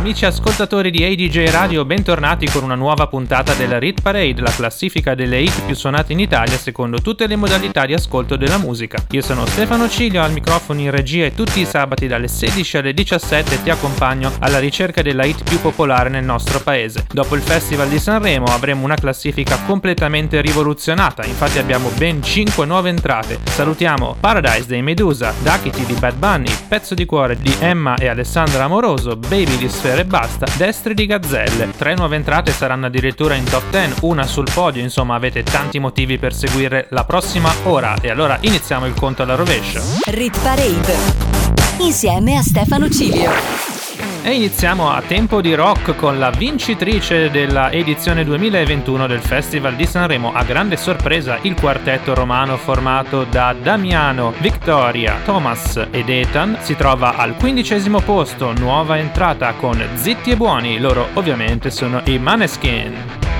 Amici ascoltatori di ADJ Radio, bentornati con una nuova puntata della Rit Parade, la classifica delle hit più suonate in Italia secondo tutte le modalità di ascolto della musica. Io sono Stefano Ciglio al microfono in regia e tutti i sabati dalle 16 alle 17 ti accompagno alla ricerca della hit più popolare nel nostro paese. Dopo il Festival di Sanremo avremo una classifica completamente rivoluzionata, infatti abbiamo ben 5 nuove entrate. Salutiamo Paradise dei Medusa, Duckity di Bad Bunny, Pezzo di cuore di Emma e Alessandra Amoroso, Baby di Sfera e basta, Destri di Gazzelle. Tre nuove entrate saranno addirittura in top 10, una sul podio, insomma avete tanti motivi per seguire la prossima ora. E allora iniziamo il conto alla rovescia. Rit Parade. Insieme a Stefano Cilio. E iniziamo a tempo di rock con la vincitrice della edizione 2021 del Festival di Sanremo. A grande sorpresa il quartetto romano formato da Damiano, Victoria, Thomas ed Ethan si trova al quindicesimo posto, nuova entrata con Zitti e Buoni. Loro ovviamente sono i Maneskin.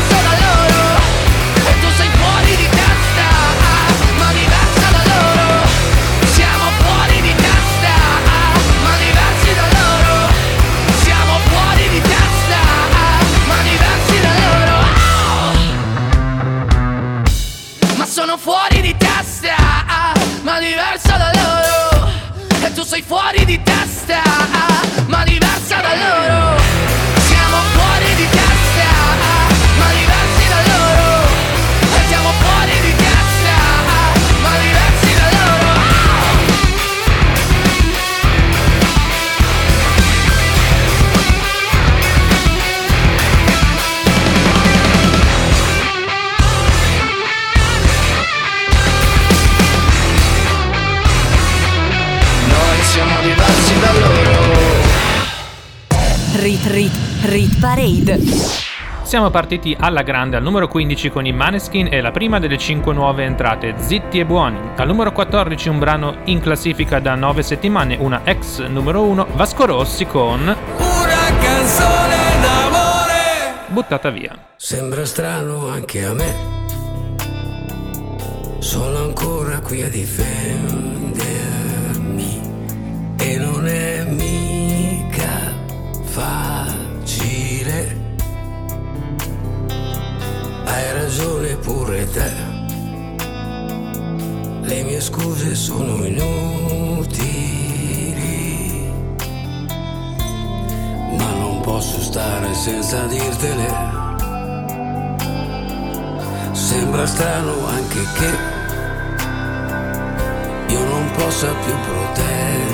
sono fuori di testa, ma diversa da loro. E tu sei fuori di testa, ma diversa da loro Rit Parade. Siamo partiti alla grande al numero 15 con i Maneskin e la prima delle 5 nuove entrate, Zitti e Buoni. Al numero 14 un brano in classifica da 9 settimane, una ex numero 1, Vasco Rossi con Una canzone d'amore Buttata via. Sembra strano anche a me Sono ancora qui a difendermi E non è mica facile Hai ragione pure te. Le mie scuse sono inutili. Ma non posso stare senza dirtele. Sembra strano anche che io non possa più proteggerti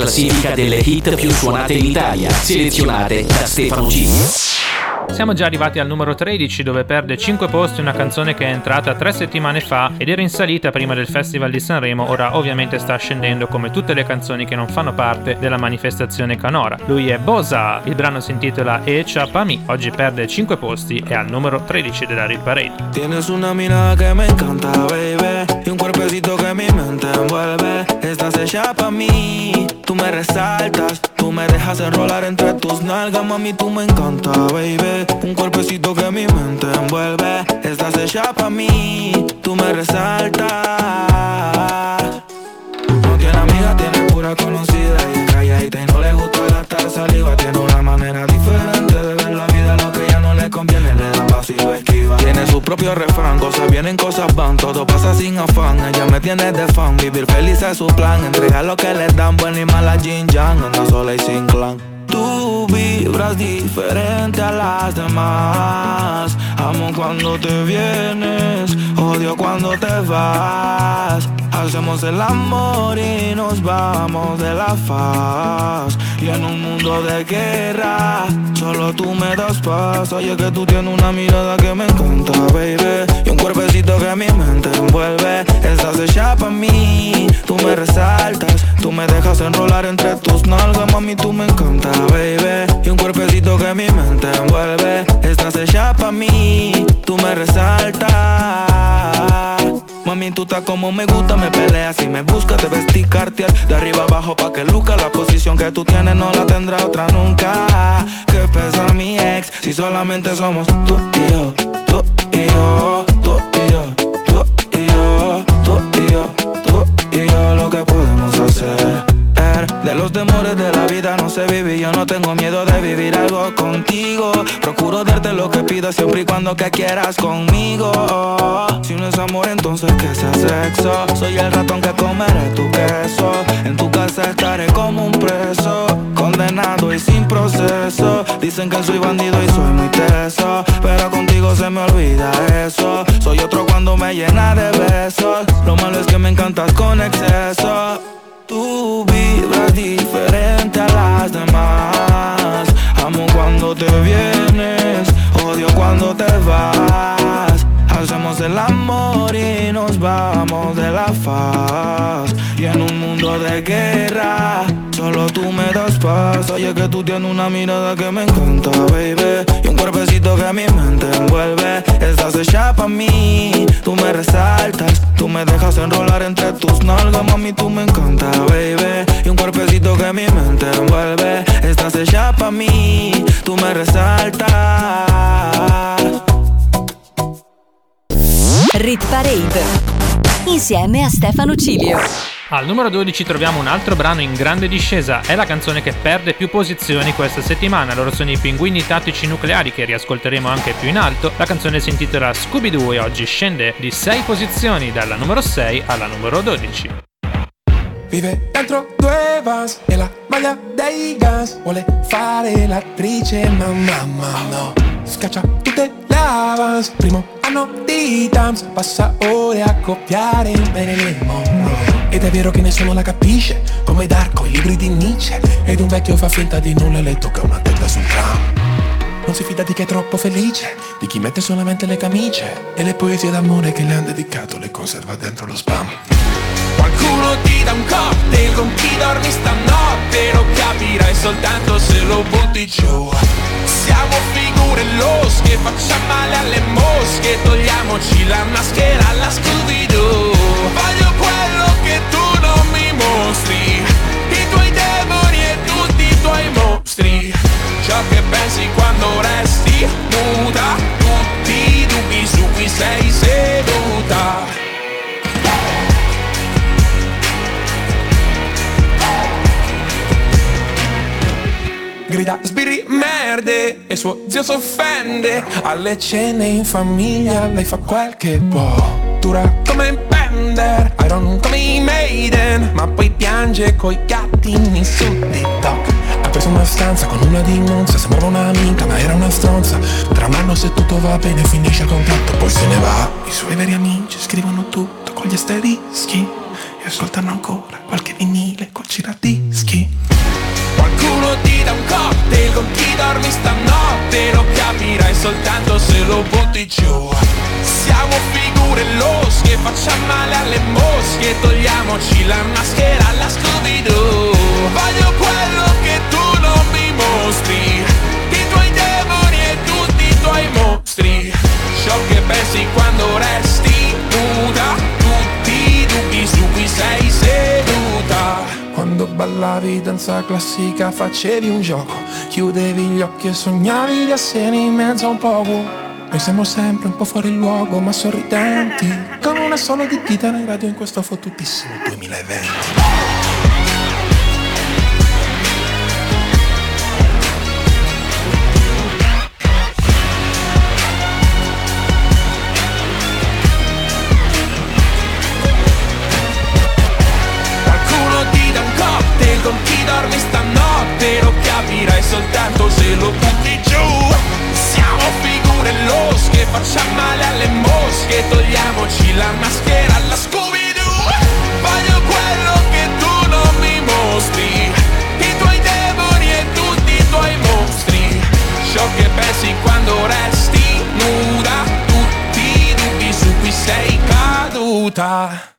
classifica delle hit più suonate in Italia, selezionate da Stefano G. Siamo già arrivati al numero 13 dove perde 5 posti una canzone che è entrata 3 settimane fa ed era in salita prima del Festival di Sanremo, ora ovviamente sta scendendo come tutte le canzoni che non fanno parte della manifestazione canora. Lui è Bosa, il brano si intitola E Chapami, oggi perde 5 posti e al numero 13 della Rit Parade. Tienes una mirada que me encanta, baby. Y un cuerpecito que mi mente envuelve. Estás hecha pa' mí. Tú me resaltas. Tú me dejas enrolar entre tus nalgas, mami. Tú me encanta, baby. Un cuerpecito que mi mente envuelve. Estás hecha pa' mí. Tú me resaltas. No tiene amiga, tiene pura conocida y es calladita y no le gusta gastar saliva. Tiene una manera diferente de ver la vida, lo que ya no le conviene le vacío esquiva. Tiene su propio refrán, cosas vienen, cosas van, todo pasa sin afán. Ella me tiene de fan, vivir feliz es su plan. Entregar lo que le dan, buena y mala Jin Yang, anda sola y sin clan. Tú vibras diferente a las demás. Amo cuando te vienes, odio cuando te vas. Hacemos el amor y nos vamos de la faz. Y en un mundo de guerra, solo tú me das paz. Oye, que tú tienes una mirada que me encanta, baby. Y un cuerpecito que mi mente envuelve. Estás hecha pa' mí, tú me resaltas. Tú me dejas enrolar entre tus nalgas, mami, tú me encanta, baby. Y un cuerpecito que mi mente envuelve. Estás hecha pa' mí, tú me resaltas. Mami, tú estás como me gusta, me peleas y me buscas, te vestí cartier. De arriba abajo pa' que luca La posición que tú tienes no la tendrá otra nunca. Que pesa mi ex Si solamente somos tú y yo Tú y yo Tú y yo Tú y yo Tú y yo Tú y yo. Lo que podemos hacer De los temores de la vida no se se vive Yo no tengo miedo de vivir algo contigo. Procuro darte lo que pidas siempre y cuando que quieras conmigo que soy bandido y soy muy teso Pero contigo se me olvida eso. Soy otro cuando me llena de besos. Lo malo es que me encantas con exceso. Tú vibras diferente a las demás. Amo cuando te vienes, odio cuando te vas. Hacemos el amor y nos vamos de la faz. Y en un mundo de guerra, solo tú me das paz. Oye que tú tienes una mirada que me encanta, baby. Y un cuerpecito que mi mente envuelve. Estás hecha pa' mí, tú me resaltas. Tú me dejas enrolar entre tus nalgas, mami, tú me encanta, baby. Y un cuerpecito que mi mente envuelve. Estás hecha pa' mí, tú me resaltas. Rit Parade. Insieme a Stefano Cilio. Al numero 12 troviamo un altro brano in grande discesa, è la canzone che perde più posizioni questa settimana, loro sono i pinguini tattici nucleari che riascolteremo anche più in alto, la canzone si intitola Scooby-Doo e oggi scende di 6 posizioni dalla numero 6 alla numero 12. Vive dentro due vans e la maglia dei Guns Vuole fare l'attrice ma mamma no. Scaccia tutte le avance Primo anno di Tams Passa ore a copiare Marilyn Monroe Ed è vero che nessuno la capisce Come Darko, i libri di Nietzsche. Ed un vecchio fa finta di nulla e le tocca una tenda sul tram. Non si fida di chi è troppo felice, di chi mette solamente le camicie e le poesie d'amore che le han dedicato le conserva dentro lo spam. Qualcuno ti dà un cocktail con chi dormi stanotte Lo capirai soltanto se lo butti giù. Siamo figure losche, facciamo male alle mosche Togliamoci la maschera alla Scooby-Doo. Voglio quello che tu non mi mostri. I tuoi demoni e tutti i tuoi mostri. Ciò che pensi quando resti muta Tutti i dubbi su cui sei seduta. Grida sbirri merde e suo zio s'offende. Alle cene in famiglia lei fa quel che può. Dura come Bender Iron come i Maiden. Ma poi piange coi gattini su TikTok. Ha preso una stanza con una di Monza sembrava un'amica ma era una stronza. Tra un anno se tutto va bene finisce il contratto poi se ne va. I suoi veri amici scrivono tutto con gli asterischi e ascoltano ancora qualche vinile col giradischi. Qualcuno ti dà un cocktail con chi dormi stanotte? Lo capirai soltanto se lo butti giù facciamo male alle mosche Togliamoci la maschera alla Scooby-Doo. Voglio quello che tu non mi mostri I tuoi demoni e tutti i tuoi mostri. Ciò che pensi quando resti nuda Tutti i dubbi su cui sei seduta. Quando ballavi danza classica facevi un gioco Chiudevi gli occhi e sognavi di essere in mezzo a un poco. Noi siamo sempre un po' fuori luogo ma sorridenti Con una sola di chitarra in radio in questo fottutissimo 2020 Qualcuno ti dà un cocktail con chi dormi stanotte Lo capirai soltanto se lo butti giù losche, facciamo male alle mosche Togliamoci la maschera alla Scooby-Doo. Voglio quello che tu non mi mostri I tuoi demoni e tutti i tuoi mostri. Ciò che pensi quando resti nuda Tutti i dubbi su cui sei caduta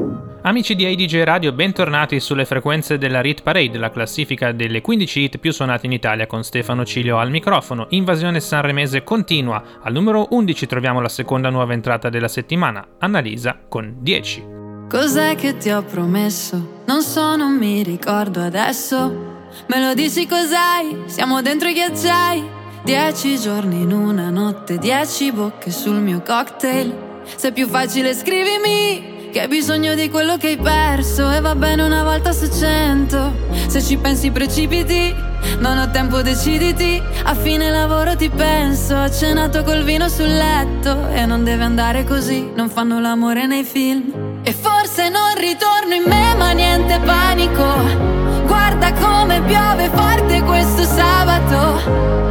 Amici di ADJ Radio, bentornati sulle frequenze della Rit Parade, la classifica delle 15 hit più suonate in Italia con Stefano Cilio al microfono. Invasione sanremese continua. Al numero 11 troviamo la seconda nuova entrata della settimana, Annalisa con 10. Cos'è che ti ho promesso? Non so, non mi ricordo adesso. Me lo dici cos'hai? Siamo dentro i ghiacciai. Dieci giorni in una notte, dieci bocche sul mio cocktail. Se è più facile scrivimi che hai bisogno di quello che hai perso e va bene una volta su cento. Se ci pensi precipiti, non ho tempo deciditi. A fine lavoro ti penso, ho cenato col vino sul letto e non deve andare così, non fanno l'amore nei film. E forse non ritorno in me, ma niente panico. Guarda come piove forte questo sabato.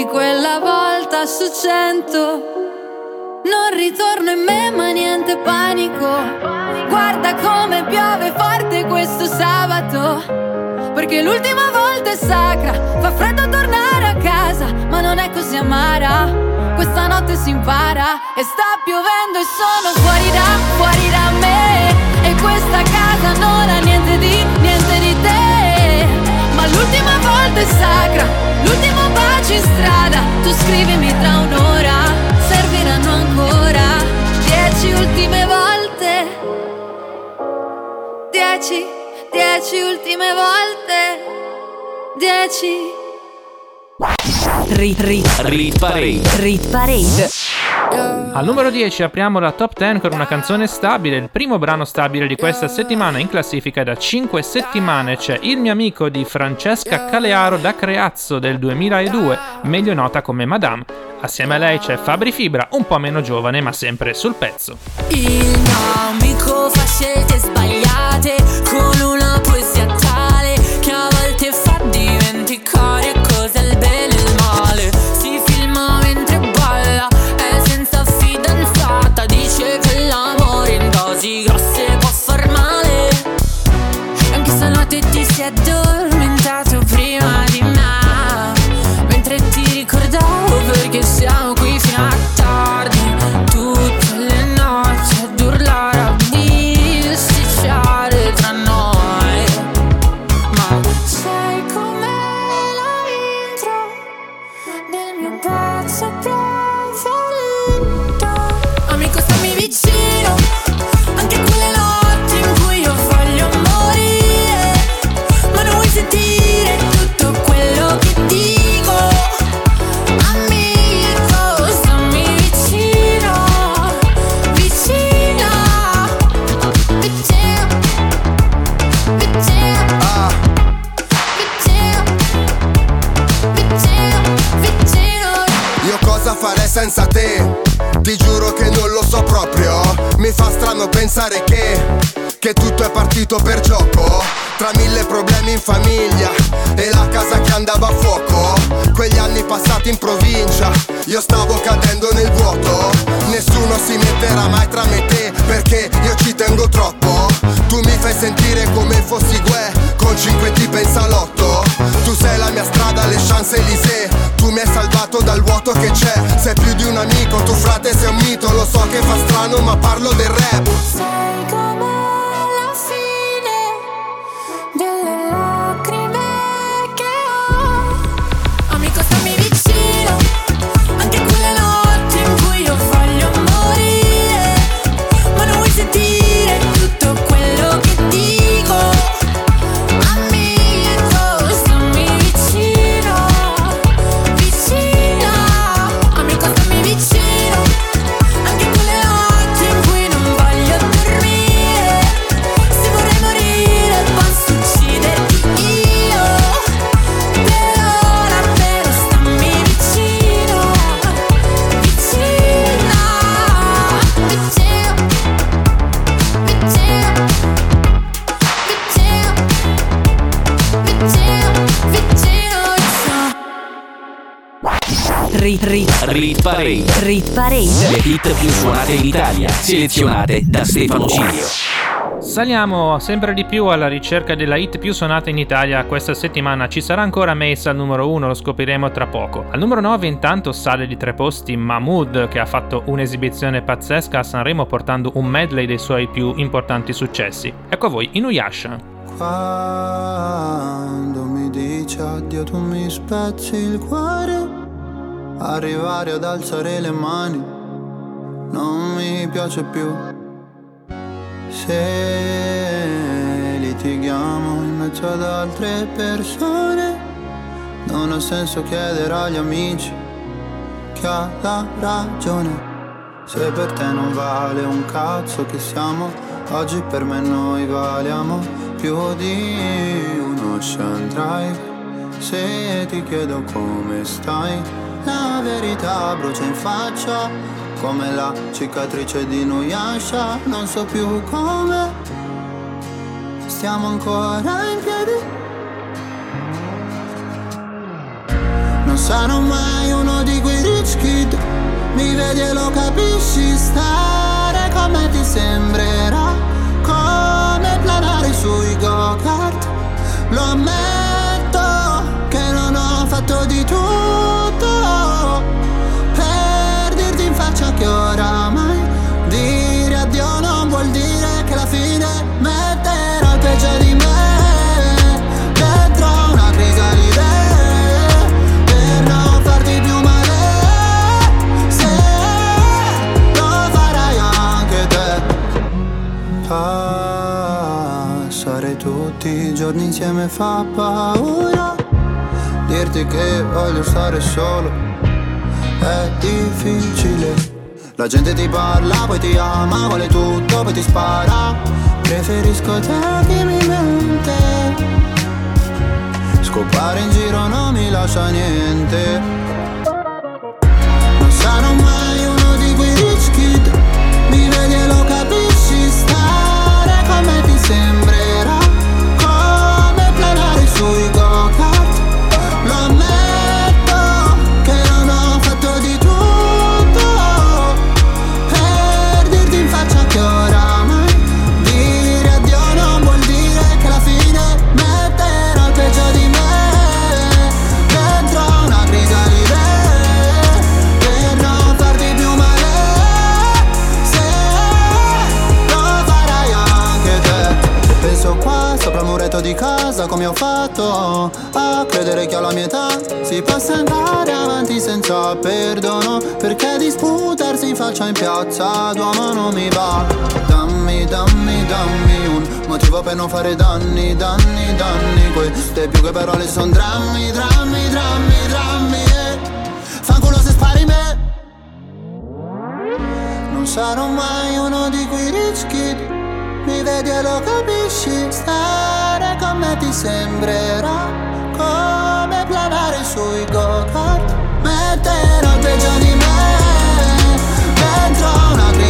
Di quella volta su cento. Non ritorno in me ma niente panico. Guarda come piove forte questo sabato. Perché l'ultima volta è sacra Fa freddo tornare a casa Ma non è così amara. Questa notte si impara E sta piovendo e sono fuori da, fuori da me. E questa casa non ha scrivimi tra un'ora serviranno ancora dieci ultime volte. Dieci, dieci ultime volte. Dieci. Rit, rit, Rit Parade. Al numero 10 apriamo la top 10 con una canzone stabile, il primo brano stabile di questa settimana in classifica da 5 settimane c'è Il mio amico di Francesca Calearo da Creazzo del 2002, meglio nota come Madame. Assieme a lei c'è Fabri Fibra, un po' meno giovane ma sempre sul pezzo. Il mio amico fa scelte sbagliate partito per gioco Tra mille problemi in famiglia e la casa che andava a fuoco. Quegli anni passati in provincia, io stavo cadendo nel vuoto. Nessuno si metterà mai tra me e te perché io ci tengo troppo. Tu mi fai sentire come fossi Gue con cinque tipe in salotto Tu sei la mia strada, le chance Elysée Tu mi hai salvato dal vuoto che c'è. Sei più di un amico, tu frate sei un mito Lo so che fa strano ma parlo del rap Rit, rit, Rit Parade. rit parade. Le hit più suonate in Italia, selezionate da Stefano Cilio. Saliamo sempre di più alla ricerca della hit più suonata in Italia questa settimana. Ci sarà ancora Mace al numero 1, lo scopriremo tra poco. Al numero 9 intanto sale di tre posti Mahmood che ha fatto un'esibizione pazzesca a Sanremo portando un medley dei suoi più importanti successi. Ecco a voi Inuyasha. Quando mi dici addio tu mi spezzi il cuore Arrivare ad alzare le mani non mi piace più. Se litighiamo in mezzo ad altre persone Non ha senso chiedere agli amici chi ha la ragione. Se per te non vale un cazzo che siamo Oggi per me noi valiamo più di uno ocean drive Se ti chiedo come stai La verità brucia in faccia Come la cicatrice di Nuyasha Non so più come. Stiamo ancora in piedi. Non sarò mai uno di quei rich kid. Mi vedi e lo capisci Stare con me ti sembrerà Come planare sui go-kart. Lo ammetto insieme fa paura Dirti che voglio stare solo. È difficile. La gente ti parla, poi ti ama, vuole tutto, poi ti spara. Preferisco te che mi mente. Scopare in giro non mi lascia niente. Non sarò mai uno di quei rich kid? Mi vedi e lo capisci Stare con me ti sembrerà come ho fatto A credere che alla mia età si possa andare avanti senza perdono Perché disputarsi in faccia in piazza d'uomo non mi va. Dammi, dammi, dammi un motivo per non fare danni, danni, danni. Queste più che parole son drammi, drammi, drammi, drammi eh. Fanculo se spari me. Non sarò mai uno di quei rich kid Mi vedi e lo capisci Stare con me sembrerà Come planare sui go-kart Metterò peggio di me Dentro una crisalide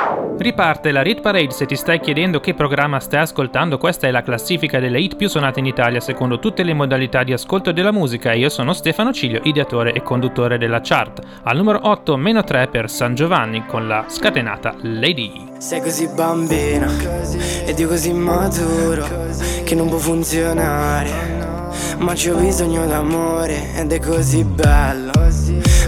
Riparte la Hit Parade se ti stai chiedendo che programma stai ascoltando, questa è la classifica delle hit più suonate in Italia secondo tutte le modalità di ascolto della musica e io sono Stefano Ciglio, ideatore e conduttore della chart. Al numero 8 meno 3 per San Giovanni con la scatenata Lady. Sei così bambina ed io così maturo che non può funzionare. Ma c'ho bisogno d'amore ed è così bello.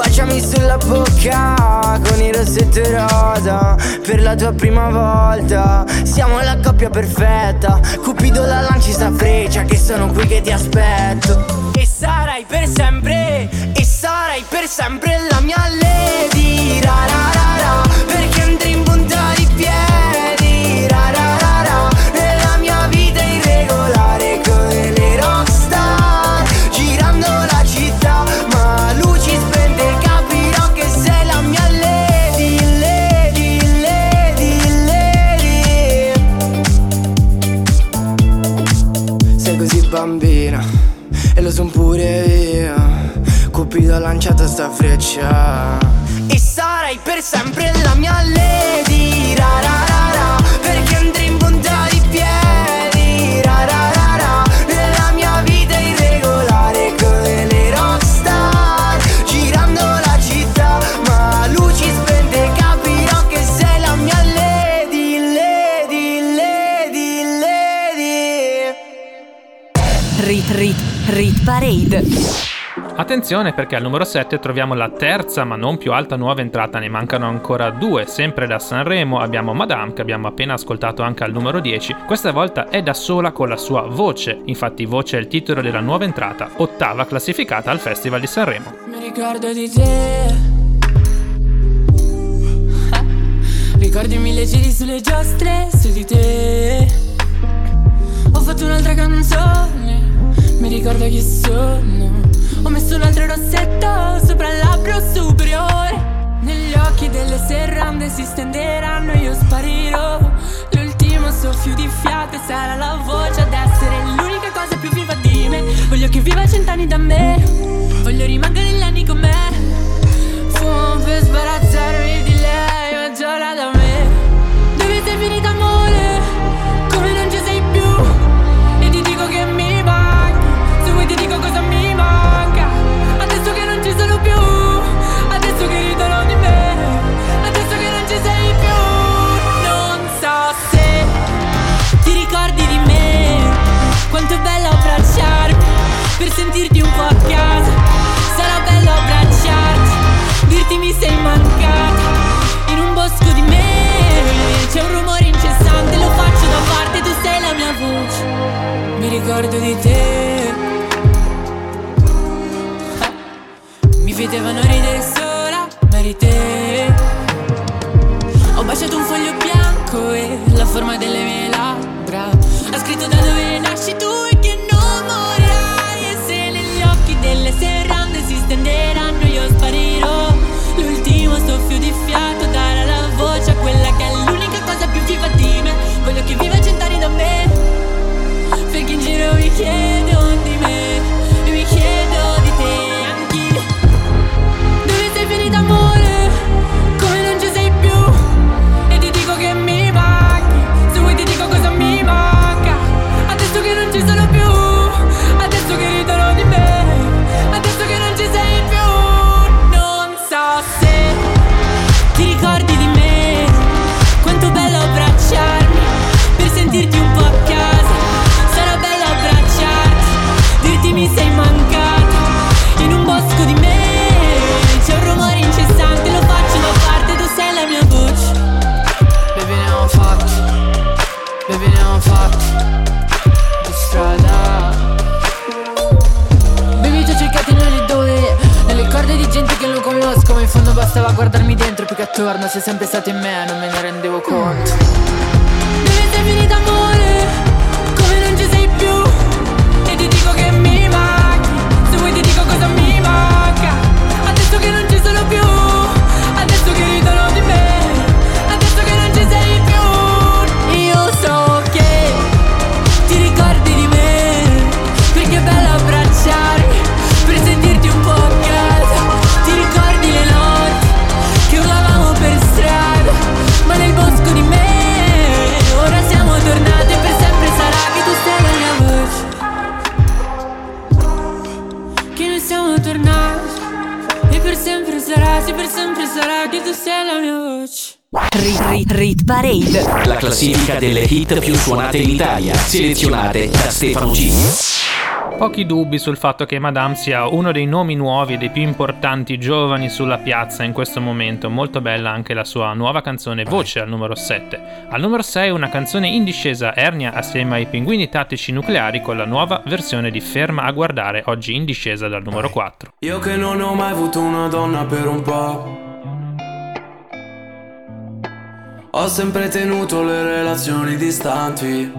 Baciami sulla bocca con il rossetto rosa Per la tua prima volta. Siamo la coppia perfetta. Cupido la lanci sta freccia Che sono qui che ti aspetto. E sarai per sempre E sarai per sempre la mia lady. Ra ra ra Attenzione perché al numero 7 troviamo la terza ma non più alta nuova entrata, ne mancano ancora due, sempre da Sanremo. Abbiamo Madame che abbiamo appena ascoltato anche al numero 10, questa volta è da sola con la sua voce, infatti voce è il titolo della nuova entrata, ottava classificata al Festival di Sanremo. Mi ricordo di te. Ricordi mille giri sulle giostre su di te. Ho fatto un'altra canzone Mi ricordo chi sono Ho messo un altro rossetto sopra il labbro superiore. Negli occhi delle serrande si stenderanno e io sparirò. L'ultimo soffio di fiato sarà la voce ad essere l'unica cosa più viva di me. Voglio che viva cent'anni da me. Voglio rimanere negli anni con me suonate in Italia, selezionate da Stefano G. Pochi dubbi sul fatto che Madame sia uno dei nomi nuovi e dei più importanti giovani sulla piazza in questo momento. Molto bella anche la sua nuova canzone Voce al numero 7. Al numero 6 una canzone in discesa Ernia assieme ai pinguini tattici nucleari con la nuova versione di Ferma a guardare, oggi in discesa dal numero 4. Io che non ho mai avuto una donna per un po'. Ho sempre tenuto le relazioni distanti.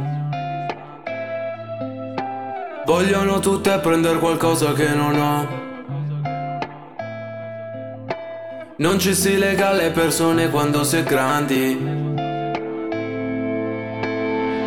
Vogliono tutte prendere qualcosa che non ho. Non ci si lega alle persone quando si è grandi.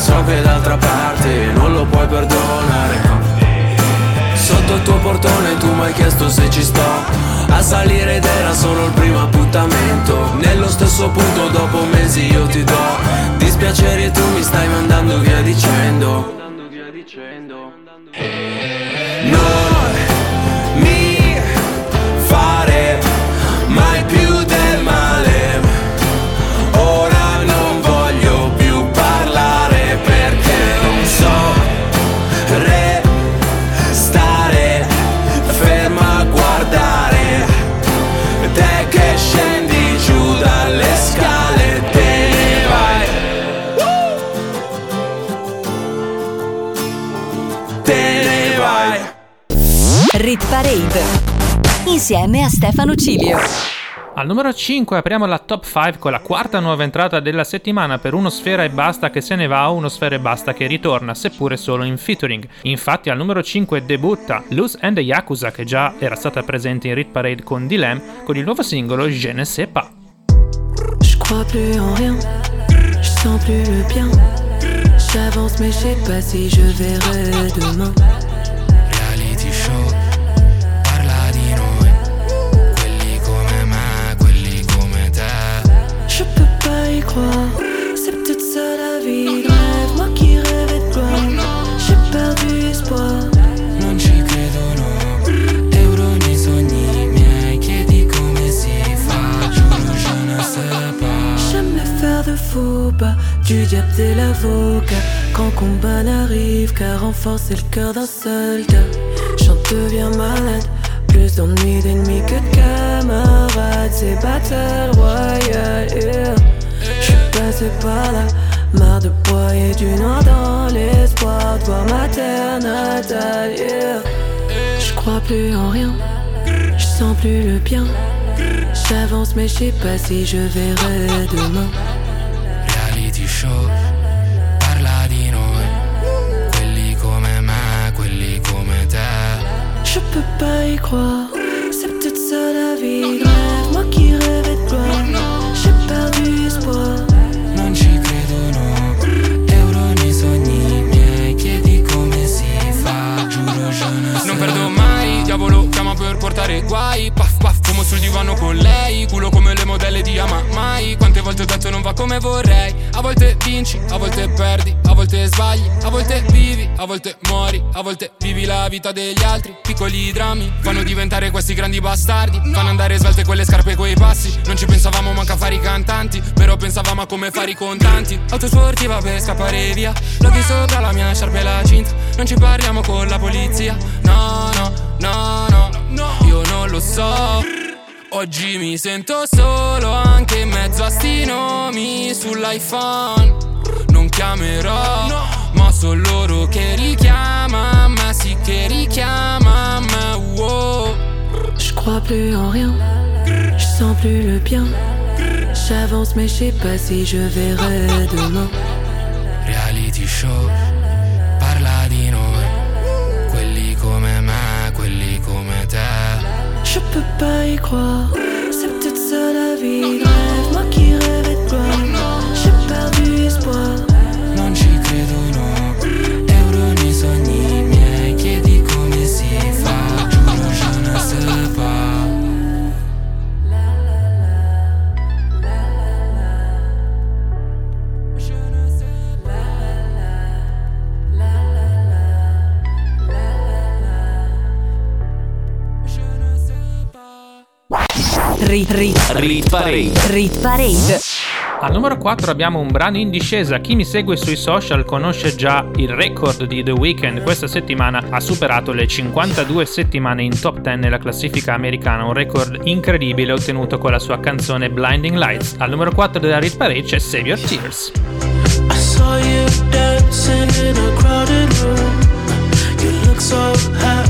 so che d'altra parte non lo puoi perdonare. Sotto il tuo portone tu mi hai chiesto se ci sto. A salire ed era solo il primo appuntamento. Nello stesso punto dopo mesi io ti do Dispiaceri e tu mi stai mandando via dicendo. Non Insieme a Stefano Cilio. Al numero 5 apriamo la top 5 con la quarta nuova entrata della settimana per uno sfera e basta che se ne va o uno sfera e basta che ritorna, seppure solo in featuring. Infatti al numero 5 debutta Luz and the Yakuza che già era stata presente in Rit Parade con Dilem con il nuovo singolo Je ne sais pas. Je crois plus en rien, je sens plus le bien. J'avance mais je sais pas si je verrai demain. Du diable dès l'avocat. Quand combat n'arrive qu'à renforcer le cœur d'un soldat. J'en deviens malade, plus d'ennuis d'ennemis que de camarades. C'est Battle Royale. Yeah. J'suis passé par là, marre de broyer du noir dans l'espoir de voir ma terre natale. Yeah. J'crois plus en rien, j'sens plus le bien. J'avance mais j'sais pas si je verrai demain. Croire, c'est peut-être ça la vie rêve. Moi qui rêvais de gloire, j'ai perdu espoir. Non ci credo no, euro nei sogni miei. Chiedi come si fa, giuro je ne Non perdo mai, diavolo chiama per portare guai Paff paff, fumo sul divano con lei Culo come le modelle di Ama Mai Quante volte ho detto non va come vorrei A volte vinci, a volte perdi A volte sbagli, a volte vivi A volte muori, a volte vivi la vita degli altri. Piccoli drammi fanno diventare questi grandi bastardi Fanno andare svelte quelle scarpe e quei passi. Non ci pensavamo manca a fare i cantanti Però pensavamo a come fare i contanti. Auto sportiva per scappare via Loghi sopra la mia sciarpa e la cinta. Non ci parliamo con la polizia No, no, no, no, no. Io non lo so Oggi mi sento solo anche in mezzo a sti nomi sull'iPhone Non chiamerò, ma sono loro che richiama me Sì che richiama me, wow J'crois plus en rien, j'sens plus le bien. J'avance mais j'sais pas si je verrai demain. Pas y croire, c'est peut-être ça la vie Rit, rit, Rit Parade. rit parade. Al numero 4 abbiamo un brano in discesa. Chi mi segue sui social conosce già il record di The Weeknd. Questa settimana ha superato le 52 settimane in top 10 nella classifica americana, un record incredibile ottenuto con la sua canzone Blinding Lights. Al numero 4 della Rit Parade c'è Save Your Tears. I saw you dancing in a crowded room. You look so happy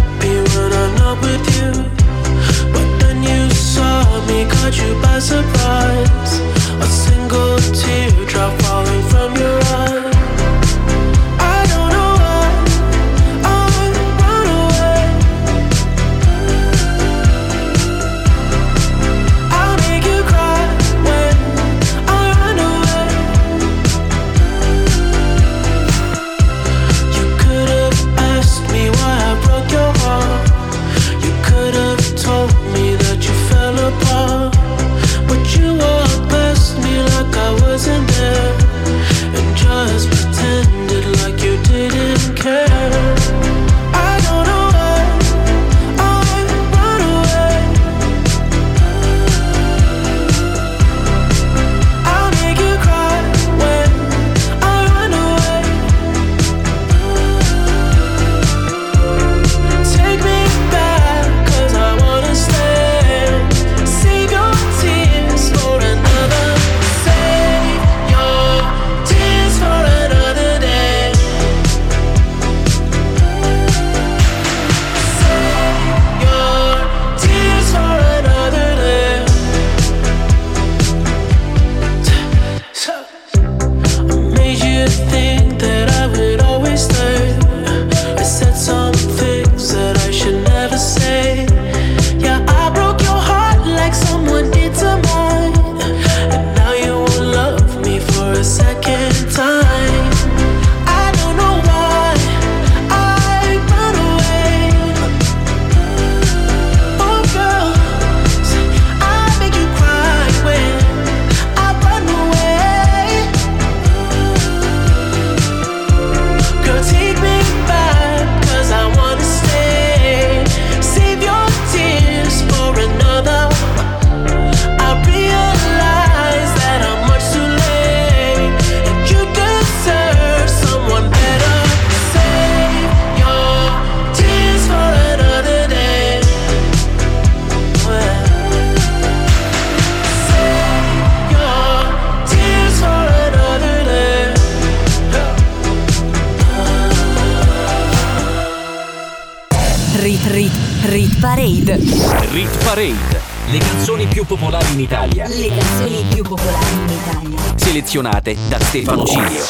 Selezionate da Stefano Cilio.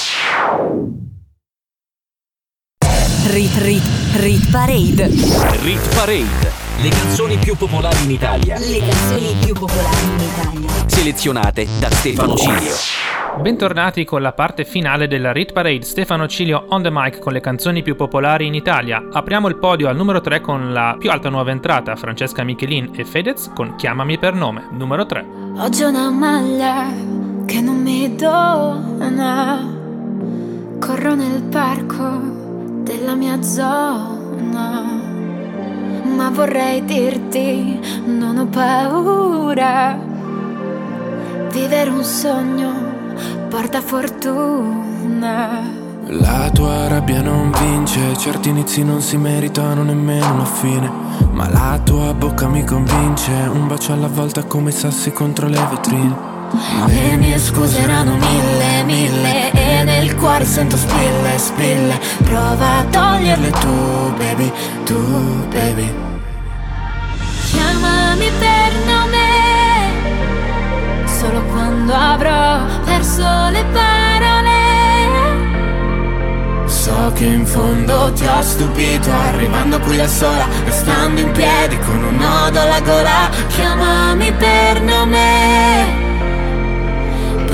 Rit Rit Rit Parade. Rit Parade. Le canzoni più popolari in Italia. Le canzoni più popolari in Italia. Selezionate da Stefano Cilio. Bentornati con la parte finale della Rit Parade Stefano Cilio on the mic con le canzoni più popolari in Italia. Apriamo il podio al numero 3 con la più alta nuova entrata Francesca Michelin e Fedez con Chiamami per nome, numero 3. Oggi una maglia che non mi dona. Corro nel parco della mia zona. Ma vorrei dirti, non ho paura. Vivere un sogno porta fortuna. La tua rabbia non vince, certi inizi non si meritano nemmeno una fine. Ma la tua bocca mi convince, un bacio alla volta come i sassi contro le vetrine. Le mie scuse erano mille, mille E nel cuore sento spille, spille. Prova a toglierle tu, baby, tu, baby. Chiamami per nome Solo quando avrò perso le parole. So che in fondo ti ho stupito Arrivando qui da sola, restando in piedi Con un nodo alla gola. Chiamami per nome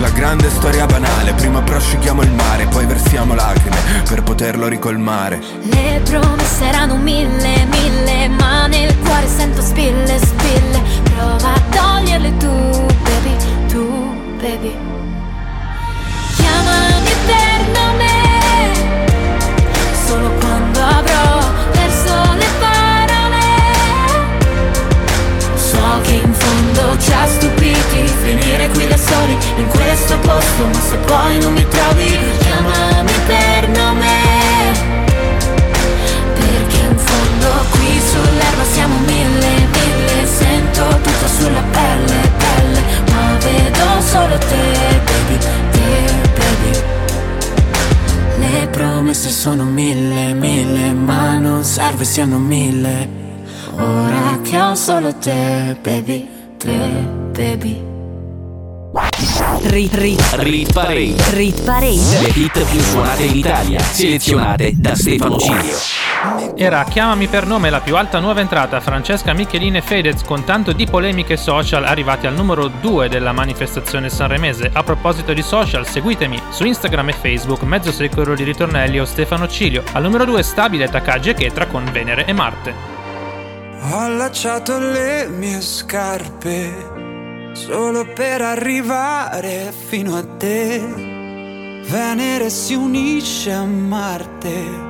La grande storia banale Prima prosciughiamo il mare Poi versiamo lacrime Per poterlo ricolmare. Le promesse erano mille, mille Ma nel cuore sento spille, spille. Prova siano mille Ora che ho solo te, baby, te, baby Rit Rit Rit Parade. Rit Parade. Le hit più suonate in Italia. Selezionate da Stefano Cilio. Era Chiamami per nome la più alta nuova entrata Francesca Michelin e Fedez con tanto di polemiche social arrivati al numero 2 della manifestazione sanremese. A proposito di social, seguitemi su Instagram e Facebook, mezzo secolo di ritornelli o Stefano Cilio. Al numero 2 stabile Takagi e Chetra con Venere e Marte. Ho allacciato le mie scarpe solo per arrivare fino a te. Venere si unisce a Marte.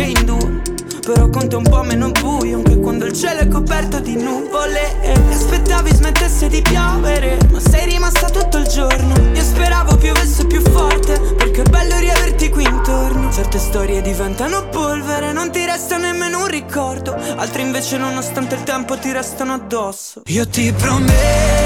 neanche in due. Però con te un po' meno buio Anche quando il cielo è coperto di nuvole. E aspettavi smettesse di piovere Ma sei rimasta tutto il giorno. Io speravo piovesse più forte Perché è bello riaverti qui intorno. Certe storie diventano polvere Non ti resta nemmeno un ricordo. Altre invece nonostante il tempo ti restano addosso. Io ti prometto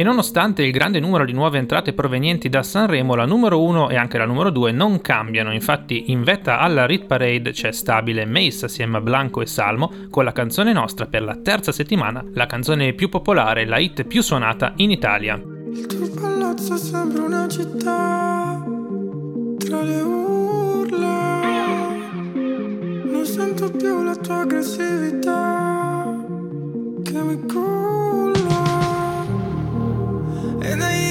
E nonostante il grande numero di nuove entrate provenienti da Sanremo, la numero 1 e anche la numero 2 non cambiano. Infatti, in vetta alla Rit Parade c'è stabile Mace assieme a Blanco e Salmo con la canzone nostra per la terza settimana, la canzone più popolare, la hit più suonata in Italia. Il tuo palazzo sembra una città tra le urla. Non sento più la tua aggressività che mi culla. E da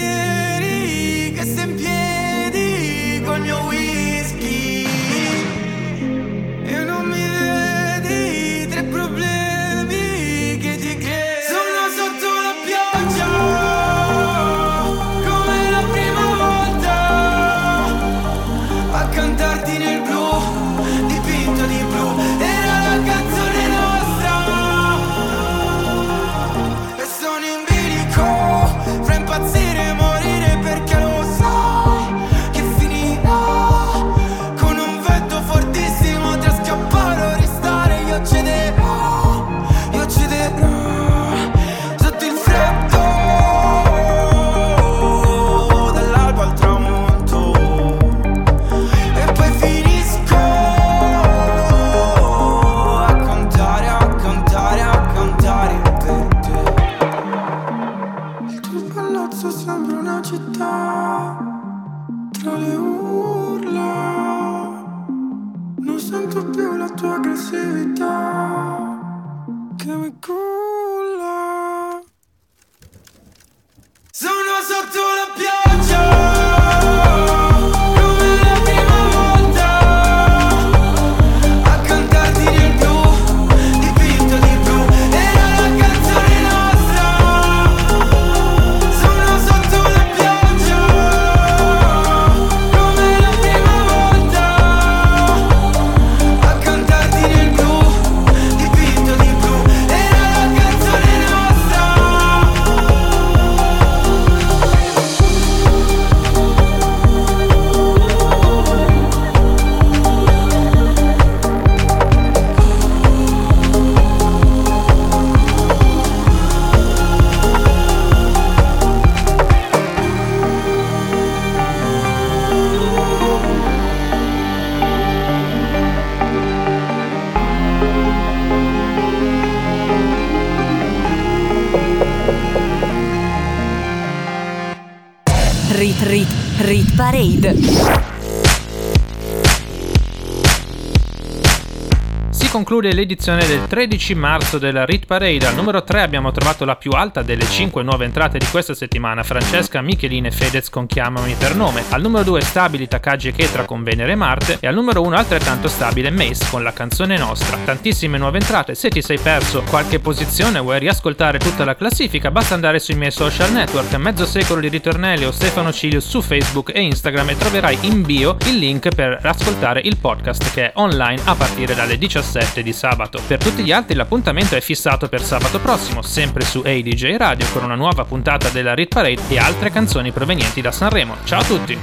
conclude l'edizione del 13 marzo della Rit Parade. Al numero 3 abbiamo trovato la più alta delle 5 nuove entrate di questa settimana, Francesca Michelin e Fedez con Chiamami per nome. Al numero 2 stabili Takagi e Ketra con Venere e Marte e al numero 1 altrettanto stabile Mace con la canzone nostra. Tantissime nuove entrate, se ti sei perso qualche posizione o vuoi riascoltare tutta la classifica, basta andare sui miei social network, mezzo secolo di ritornelli o Stefano Cilio su Facebook e Instagram e troverai in bio il link per ascoltare il podcast che è online a partire dalle 17 dirette di sabato. Per tutti gli altri l'appuntamento è fissato per sabato prossimo, sempre su ADJ Radio, con una nuova puntata della Rit Parade e altre canzoni provenienti da Sanremo. Ciao a tutti!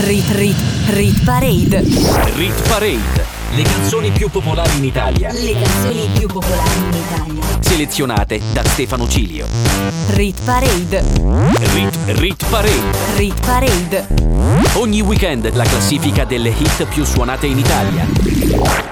Rit Rit Rit Parade Rit Parade le canzoni più popolari in Italia. Le canzoni più popolari in Italia. Selezionate da Stefano Cilio. Rit Parade. Rit, Rit Parade. Rit Parade. Ogni weekend la classifica delle hit più suonate in Italia.